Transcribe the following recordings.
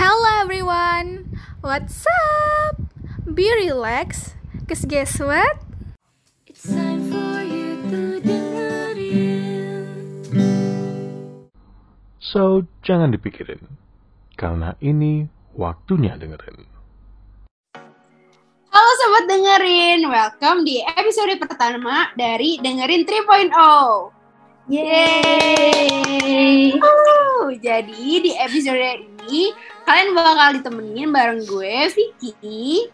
Hello everyone, what's up? Be relaxed, cause guess what? It's time for you to dengerin. So, jangan dipikirin. Karena ini waktunya dengerin. Halo sobat dengerin, welcome di episode pertama dari Dengerin 3.0. Yeay. Uh, jadi di episode ini kalian bakal ditemenin bareng gue Vicky.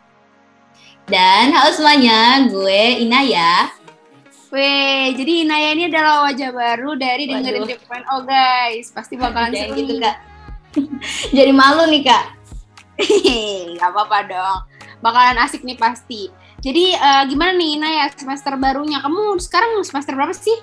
Dan halo semuanya, gue Inaya. Weh, jadi Inaya ini adalah wajah baru dari Dengerin Waduh. 3.0 guys. Pasti bakalan seru gitu kak. Jadi malu nih kak. Hehehe, Gak apa-apa dong. Bakalan asik nih pasti. Jadi eh, gimana nih Inaya semester barunya? Kamu sekarang semester berapa sih?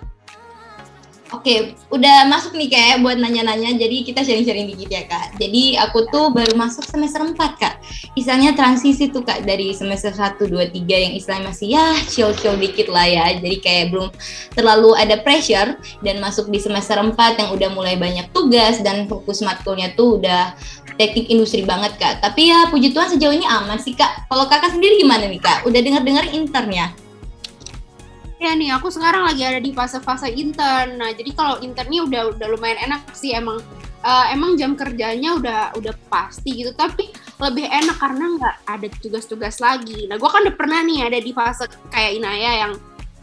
Oke, udah masuk nih kayak buat nanya-nanya. Jadi kita sharing-sharing dikit ya kak. Jadi aku tuh baru masuk semester 4 kak. Istilahnya transisi tuh kak dari semester 1, 2, 3 yang istilahnya masih ya chill-chill dikit lah ya. Jadi kayak belum terlalu ada pressure dan masuk di semester 4 yang udah mulai banyak tugas dan fokus matkulnya tuh udah teknik industri banget kak. Tapi ya puji Tuhan sejauh ini aman sih kak. Kalau kakak sendiri gimana nih kak? Udah dengar-dengar internnya? Ya nih, aku sekarang lagi ada di fase-fase intern. Nah, jadi kalau internnya udah udah lumayan enak sih emang eh, emang jam kerjanya udah udah pasti gitu, tapi lebih enak karena nggak ada tugas-tugas lagi. Nah, gua kan udah pernah nih ada di fase kayak Inaya yang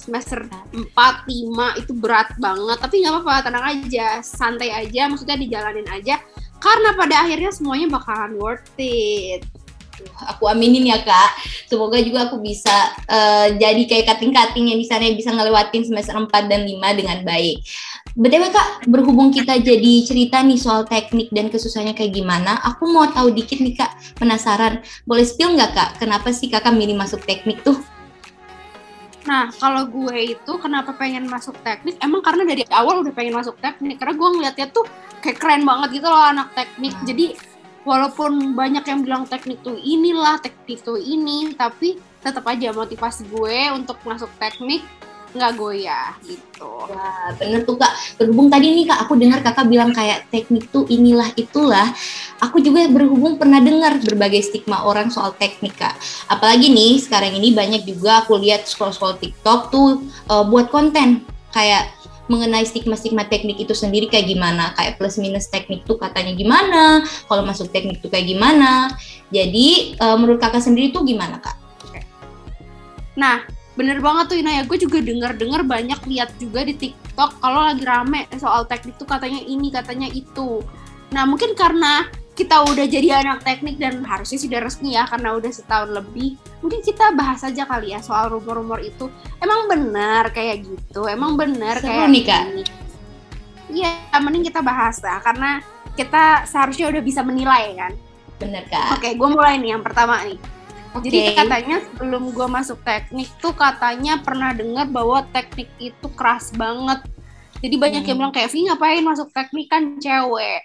semester 4, 5 itu berat banget, tapi nggak apa-apa, tenang aja, santai aja, maksudnya dijalanin aja. Karena pada akhirnya semuanya bakalan worth it. Aku aminin ya kak. Semoga juga aku bisa eh, jadi kayak kating-kating yang di sana yang bisa ngelewatin semester 4 dan 5 dengan baik. BTW kak, berhubung kita jadi cerita nih soal teknik dan kesusahannya kayak gimana, aku mau tahu dikit nih kak, penasaran. Boleh spill nggak kak, kenapa sih kakak milih masuk teknik tuh? Nah, kalau gue itu kenapa pengen masuk teknik? Emang karena dari awal udah pengen masuk teknik. Karena gue ngeliatnya tuh kayak keren banget gitu loh anak teknik. Hmm. Jadi walaupun banyak yang bilang teknik tuh inilah, teknik tuh ini, tapi tetap aja motivasi gue untuk masuk teknik nggak goyah gitu. Wah, bener tuh kak. Berhubung tadi nih kak, aku dengar kakak bilang kayak teknik tuh inilah itulah. Aku juga berhubung pernah dengar berbagai stigma orang soal teknik kak. Apalagi nih sekarang ini banyak juga aku lihat scroll-scroll TikTok tuh eh, buat konten kayak mengenai stigma-stigma teknik itu sendiri kayak gimana, kayak plus minus teknik tuh katanya gimana, kalau masuk teknik tuh kayak gimana. Jadi eh, menurut kakak sendiri tuh gimana kak? Nah, bener banget tuh Inaya. Gue juga denger-dengar banyak lihat juga di TikTok kalau lagi rame soal teknik tuh katanya ini, katanya itu. Nah, mungkin karena kita udah jadi anak teknik dan harusnya sudah resmi ya karena udah setahun lebih. Mungkin kita bahas aja kali ya soal rumor-rumor itu. Emang benar kayak gitu? Emang benar kayak nih, Kak. Iya, mending kita bahas lah karena kita seharusnya udah bisa menilai kan. Bener kak? Oke, gue mulai nih yang pertama nih. Oke. Jadi katanya sebelum gue masuk teknik tuh katanya pernah dengar bahwa teknik itu keras banget. Jadi banyak yang Hmm. bilang kayak, Vi ngapain masuk teknik kan cewek.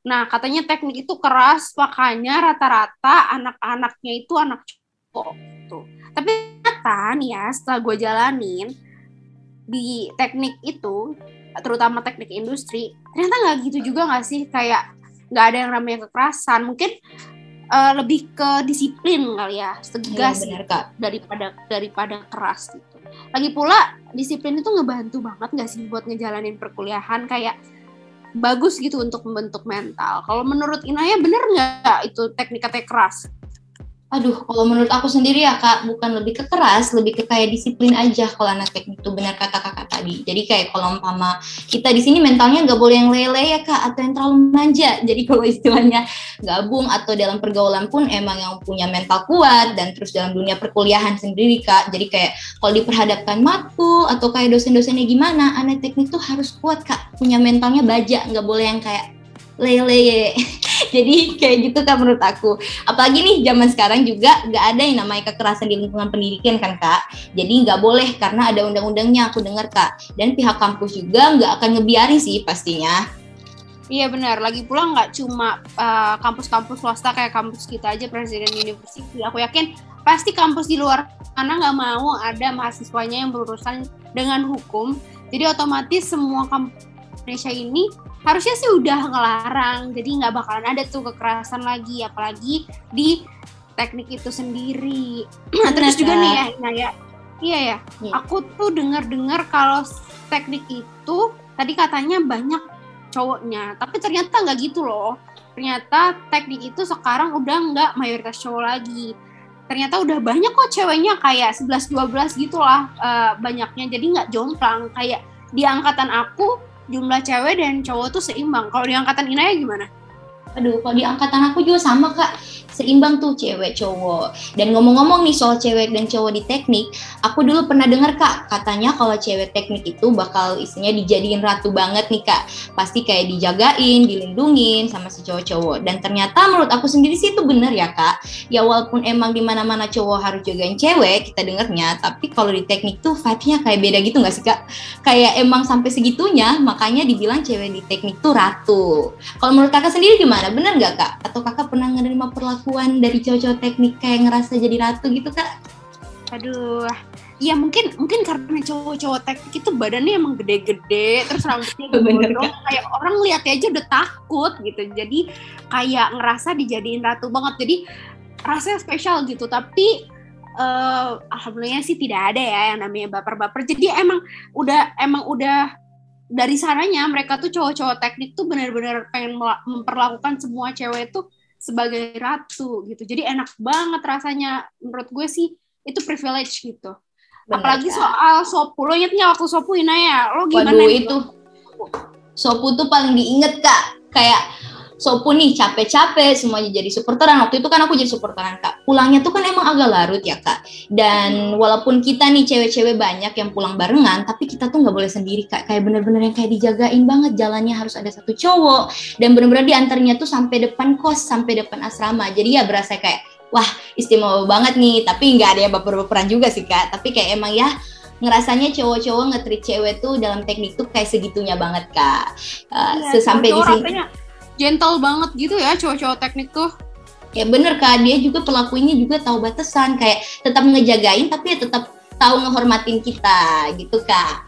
Nah katanya teknik itu keras, makanya rata-rata anak-anaknya itu anak cowok. Tuh. Tapi ternyata nih ya setelah gue jalanin di teknik itu, terutama teknik industri, ternyata nggak gitu juga nggak sih kayak nggak ada yang namanya kekerasan. Mungkin eh, lebih ke disiplin kali ya, Iya, tegas bener kak. daripada daripada keras gitu. Lagi pula disiplin itu ngebantu banget nggak sih buat ngejalanin perkuliahan kayak bagus gitu untuk membentuk mental. Kalau menurut Inaya bener nggak itu teknik katanya keras? Aduh, kalau menurut aku sendiri ya kak, bukan lebih ke keras, lebih ke kayak disiplin aja kalau anak teknik itu benar kata kakak tadi. Jadi kayak kalau umpama kita di sini mentalnya nggak boleh yang lele ya kak, atau yang terlalu manja. Jadi kalau istilahnya gabung atau dalam pergaulan pun emang yang punya mental kuat dan terus dalam dunia perkuliahan sendiri kak. Jadi kayak kalau diperhadapkan matkul atau kayak dosen-dosennya gimana, anak teknik tuh harus kuat kak, punya mentalnya baja, nggak boleh yang kayak lele. Jadi kayak gitu kan menurut aku. Apalagi nih zaman sekarang juga nggak ada yang namanya kekerasan di lingkungan pendidikan kan kak. Jadi nggak boleh karena ada undang-undangnya aku dengar kak. Dan pihak kampus juga nggak akan ngebiarin sih pastinya. Iya benar. Lagi pula nggak cuma uh, kampus-kampus swasta kayak kampus kita aja Presiden University. Aku yakin pasti kampus di luar sana nggak mau ada mahasiswanya yang berurusan dengan hukum. Jadi otomatis semua kampus Indonesia ini harusnya sih udah ngelarang jadi nggak bakalan ada tuh kekerasan lagi apalagi di teknik itu sendiri. Nah, terus juga nih ya nah ya iya ya. Iya. aku tuh dengar-dengar kalau teknik itu tadi katanya banyak cowoknya tapi ternyata nggak gitu loh. Ternyata teknik itu sekarang udah nggak mayoritas cowok lagi. Ternyata udah banyak kok ceweknya kayak 11-12 gitu lah eh, banyaknya. Jadi nggak jomplang. Kayak di angkatan aku jumlah cewek dan cowok tuh seimbang kalau di angkatan Inaya gimana? Aduh, kalau di angkatan aku juga sama kak, seimbang tuh cewek cowok. Dan ngomong-ngomong nih soal cewek dan cowok di teknik, aku dulu pernah dengar kak, katanya kalau cewek teknik itu bakal isinya dijadiin ratu banget nih kak. Pasti kayak dijagain, dilindungin sama si cowok-cowok. Dan ternyata menurut aku sendiri sih itu bener ya kak. Ya walaupun emang di mana-mana cowok harus jagain cewek, kita dengernya, tapi kalau di teknik tuh vibe-nya kayak beda gitu nggak sih kak? Kayak emang sampai segitunya, makanya dibilang cewek di teknik tuh ratu. Kalau menurut kakak sendiri gimana? Bener nggak kak? Atau kakak pernah menerima perlakuan dari cowok-cowok teknik kayak ngerasa jadi ratu gitu kak? Aduh, ya mungkin mungkin karena cowok-cowok teknik itu badannya emang gede-gede, terus rambutnya gondrong, kayak orang lihatnya aja udah takut gitu. Jadi kayak ngerasa dijadiin ratu banget. Jadi rasanya spesial gitu. Tapi eh alhamdulillah sih tidak ada ya yang namanya baper-baper. Jadi emang udah emang udah dari sananya mereka tuh cowok-cowok teknik tuh benar-benar pengen memperlakukan semua cewek tuh sebagai ratu gitu. Jadi enak banget rasanya menurut gue sih itu privilege gitu. Bener, Apalagi Kak. soal sopu. Lo inget nggak waktu sopu Inaya? Lo gimana? Waduh itu Sopu tuh paling diinget kak kayak Sopu nih capek-capek semuanya jadi supporteran. Waktu itu kan aku jadi supporteran kak. Pulangnya tuh kan emang agak larut ya kak. Dan walaupun kita nih cewek-cewek banyak yang pulang barengan tapi kita tuh nggak boleh sendiri kak. Kayak bener-bener yang kayak dijagain banget. Jalannya harus ada satu cowok. Dan bener-bener diantarnya tuh sampai depan kos sampai depan asrama. Jadi ya berasa kayak wah istimewa banget nih. Tapi nggak ada yang baper-baperan juga sih kak. Tapi kayak emang ya ngerasanya cowok-cowok nge-treat cewek tuh dalam teknik tuh kayak segitunya banget kak. Uh, Iya, sesampai di sini. rasanya gentle banget gitu ya cowok-cowok teknik tuh. ya bener kak dia juga pelakunya juga tahu batasan kayak tetap ngejagain tapi ya tetap tahu ngehormatin kita gitu kak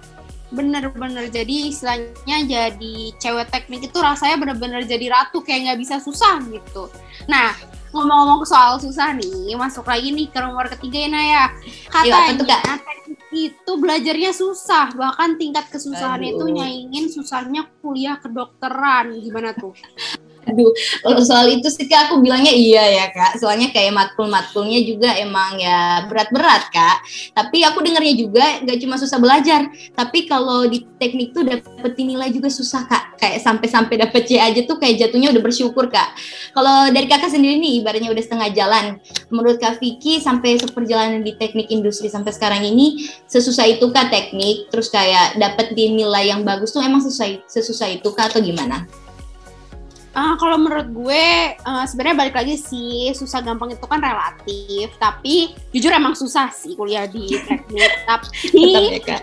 Bener-bener jadi istilahnya jadi cewek teknik itu rasanya bener-bener jadi ratu kayak nggak bisa susah gitu. Nah ngomong-ngomong soal susah nih, masuk lagi nih ke nomor ketiga ya. Apa tuh, Katanya teknik itu belajarnya susah, bahkan tingkat kesusahannya itu Aduh. nyaingin susahnya kuliah kedokteran. Gimana tuh? Aduh, kalau soal itu sih kak aku bilangnya iya ya kak. Soalnya kayak matkul-matkulnya juga emang ya berat-berat kak. Tapi aku dengarnya juga gak cuma susah belajar, tapi kalau di teknik tuh dapetin nilai juga susah kak. Kayak sampai-sampai dapet C aja tuh kayak jatuhnya udah bersyukur kak. Kalau dari kakak sendiri nih, ibaratnya udah setengah jalan. Menurut kak Vicky sampai seperjalanan di teknik industri sampai sekarang ini sesusah itu kak teknik, terus kayak dapetin nilai yang bagus tuh emang sesusah sesusah itu kak atau gimana? Ah, kalau menurut gue eh, sebenarnya balik lagi sih susah gampang itu kan relatif tapi jujur emang susah sih kuliah di teknik tapi Tetap ya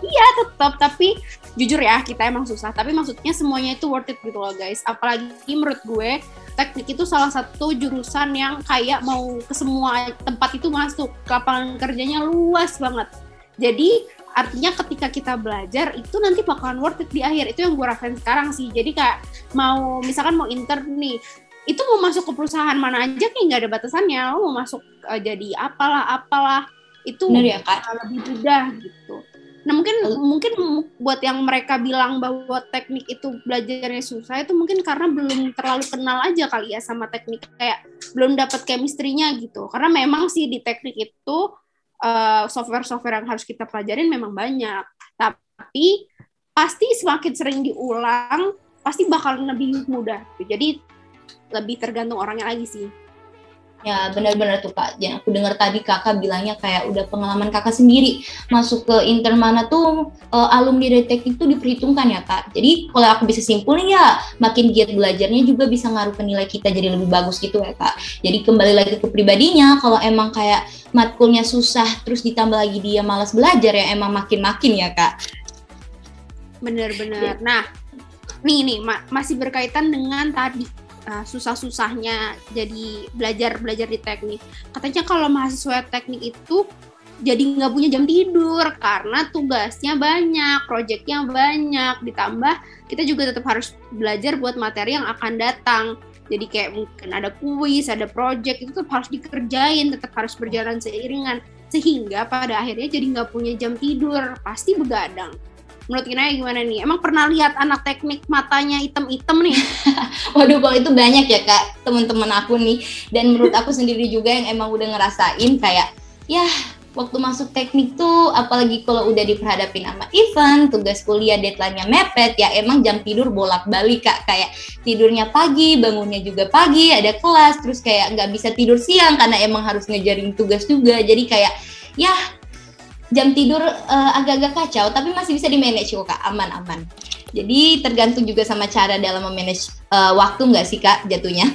iya tetap tapi jujur ya kita emang susah. Tapi maksudnya semuanya itu worth it gitu loh guys. Apalagi menurut gue teknik itu salah satu jurusan yang kayak mau ke semua tempat itu masuk. Lapangan kerjanya luas banget. Jadi artinya ketika kita belajar itu nanti bakalan worth it di akhir itu yang gue rasain sekarang sih jadi kayak mau misalkan mau intern nih itu mau masuk ke perusahaan mana aja nih nggak ada batasannya lo mau masuk eh, jadi apalah apalah itu Bener ya kak? lebih mudah gitu. Nah mungkin mungkin buat yang mereka bilang bahwa teknik itu belajarnya susah itu mungkin karena belum terlalu kenal aja kali ya sama teknik kayak belum dapat chemistry-nya gitu. Karena memang sih di teknik itu eh, software-software yang harus kita pelajarin memang banyak. Tapi pasti semakin sering diulang pasti bakal lebih mudah. Jadi lebih tergantung orangnya lagi sih. Ya benar-benar tuh kak. Yang aku dengar tadi kakak bilangnya kayak udah pengalaman kakak sendiri masuk ke intern mana tuh eh, alumni dari teknik tuh diperhitungkan ya kak. Jadi kalau aku bisa simpulin ya makin giat belajarnya juga bisa ngaruh ke nilai kita jadi lebih bagus gitu ya kak. Jadi kembali lagi ke pribadinya kalau emang kayak matkulnya susah terus ditambah lagi dia malas belajar ya emang makin-makin ya kak. Bener-bener. Nah, nih nih ma- masih berkaitan dengan tadi uh, susah-susahnya jadi belajar belajar di teknik. Katanya kalau mahasiswa teknik itu jadi nggak punya jam tidur karena tugasnya banyak, proyeknya banyak, ditambah kita juga tetap harus belajar buat materi yang akan datang. Jadi kayak mungkin ada kuis, ada project itu tetap harus dikerjain, tetap harus berjalan seiringan sehingga pada akhirnya jadi nggak punya jam tidur, pasti begadang. Menurut Kinaya gimana nih? Emang pernah lihat anak teknik matanya hitam-hitam nih? Waduh, kalau itu banyak ya kak teman-teman aku nih. Dan menurut aku sendiri juga yang emang udah ngerasain kayak ya waktu masuk teknik tuh apalagi kalau udah diperhadapin sama event, tugas kuliah deadline-nya mepet ya emang jam tidur bolak-balik Kak kayak tidurnya pagi, bangunnya juga pagi, ada kelas terus kayak nggak bisa tidur siang karena emang harus ngejarin tugas juga. Jadi kayak ya jam tidur uh, agak-agak kacau tapi masih bisa di manage kok Kak, aman-aman. Jadi tergantung juga sama cara dalam memanage uh, waktu nggak sih Kak jatuhnya?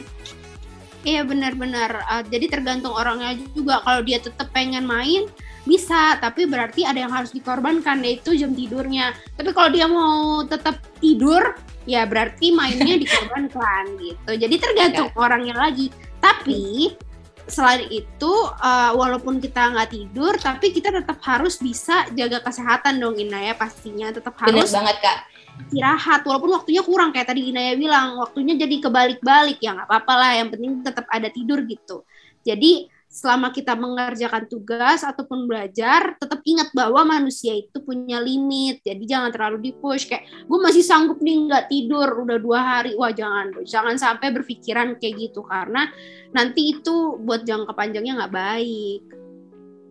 Iya benar-benar. Uh, jadi tergantung orangnya juga. Kalau dia tetap pengen main bisa, tapi berarti ada yang harus dikorbankan yaitu jam tidurnya. Tapi kalau dia mau tetap tidur, ya berarti mainnya dikorbankan gitu. Jadi tergantung ya. orangnya lagi. Tapi selain itu, uh, walaupun kita nggak tidur, tapi kita tetap harus bisa jaga kesehatan dong Ina ya pastinya. Tetap harus. Benar banget kak istirahat walaupun waktunya kurang kayak tadi Inaya bilang waktunya jadi kebalik-balik ya nggak apa-apa lah yang penting tetap ada tidur gitu jadi selama kita mengerjakan tugas ataupun belajar tetap ingat bahwa manusia itu punya limit. Jadi jangan terlalu di push kayak gue masih sanggup nih nggak tidur udah dua hari. Wah jangan jangan sampai berpikiran kayak gitu karena nanti itu buat jangka panjangnya nggak baik.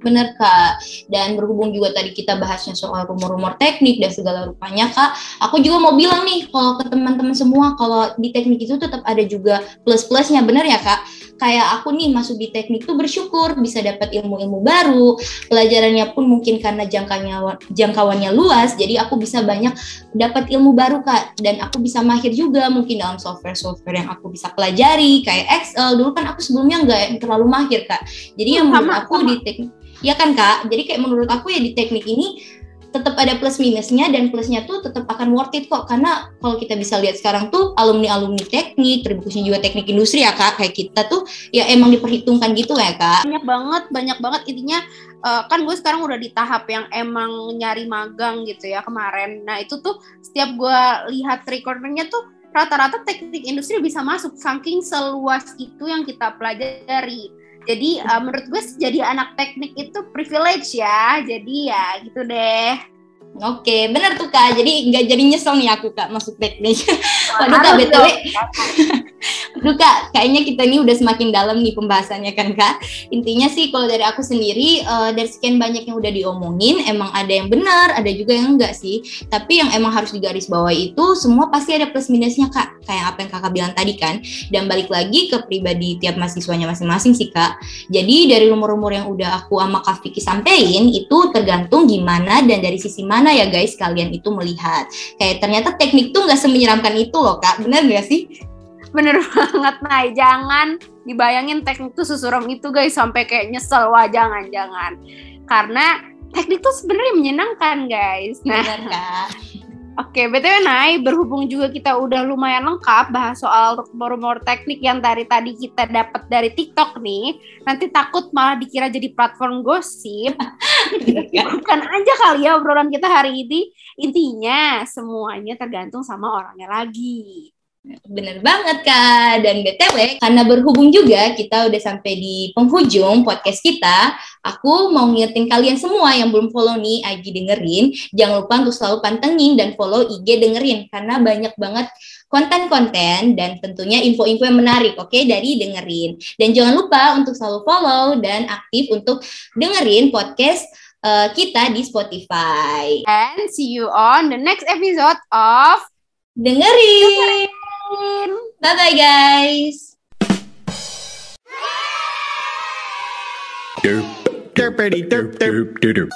Bener Kak, dan berhubung juga tadi kita bahasnya soal rumor-rumor teknik dan segala rupanya Kak, aku juga mau bilang nih kalau ke teman-teman semua kalau di teknik itu tetap ada juga plus-plusnya, bener ya Kak? Kayak aku nih masuk di teknik tuh bersyukur bisa dapat ilmu-ilmu baru, pelajarannya pun mungkin karena jangkanya jangkauannya luas, jadi aku bisa banyak dapat ilmu baru Kak, dan aku bisa mahir juga mungkin dalam software-software yang aku bisa pelajari kayak Excel. Dulu kan aku sebelumnya nggak terlalu mahir Kak, jadi yang menurut aku di teknik Ya kan kak, jadi kayak menurut aku ya di teknik ini tetap ada plus minusnya dan plusnya tuh tetap akan worth it kok. Karena kalau kita bisa lihat sekarang tuh alumni alumni teknik terbukti juga teknik industri ya kak. Kayak kita tuh ya emang diperhitungkan gitu ya kak. Banyak banget banyak banget. Intinya uh, kan gue sekarang udah di tahap yang emang nyari magang gitu ya kemarin. Nah itu tuh setiap gue lihat recordingnya tuh rata-rata teknik industri bisa masuk saking seluas itu yang kita pelajari jadi uh, menurut gue jadi anak teknik itu privilege ya. Jadi ya gitu deh. Oke, benar tuh kak. Jadi nggak jadi nyesel nih aku kak masuk teknik. Waduh kak btw. Aduh kak, kayaknya kita ini udah semakin dalam nih pembahasannya kan kak. Intinya sih kalau dari aku sendiri, uh, dari sekian banyak yang udah diomongin, emang ada yang benar, ada juga yang enggak sih. Tapi yang emang harus digaris bawah itu semua pasti ada plus minusnya kak. Kayak apa yang kakak bilang tadi kan. Dan balik lagi ke pribadi tiap mahasiswanya masing-masing sih kak. Jadi dari rumor-rumor yang udah aku sama Kak Vicky sampein, itu tergantung gimana dan dari sisi mana ya guys kalian itu melihat. Kayak ternyata teknik tuh nggak semenyeramkan itu loh kak. Bener gak sih? Bener banget nah jangan dibayangin teknik tuh sesuram itu guys sampai kayak nyesel wah jangan jangan karena teknik tuh sebenarnya menyenangkan guys nah Oke, BTW Nay, berhubung juga kita udah lumayan lengkap bahas soal rumor-rumor teknik yang dari tadi kita dapat dari TikTok nih, nanti takut malah dikira jadi platform gosip. Bukan aja kali ya obrolan kita hari ini. Intinya semuanya tergantung sama orangnya lagi. Bener banget Kak, dan BTW karena berhubung juga kita udah sampai di penghujung podcast kita, aku mau ngingetin kalian semua yang belum follow nih IG dengerin, jangan lupa untuk selalu pantengin dan follow IG dengerin karena banyak banget konten-konten dan tentunya info-info yang menarik, oke, okay, dari dengerin. Dan jangan lupa untuk selalu follow dan aktif untuk dengerin podcast uh, kita di Spotify. And see you on the next episode of Dengerin. Bye bye, guys. Derp, derp, derp, derp, derp, derp.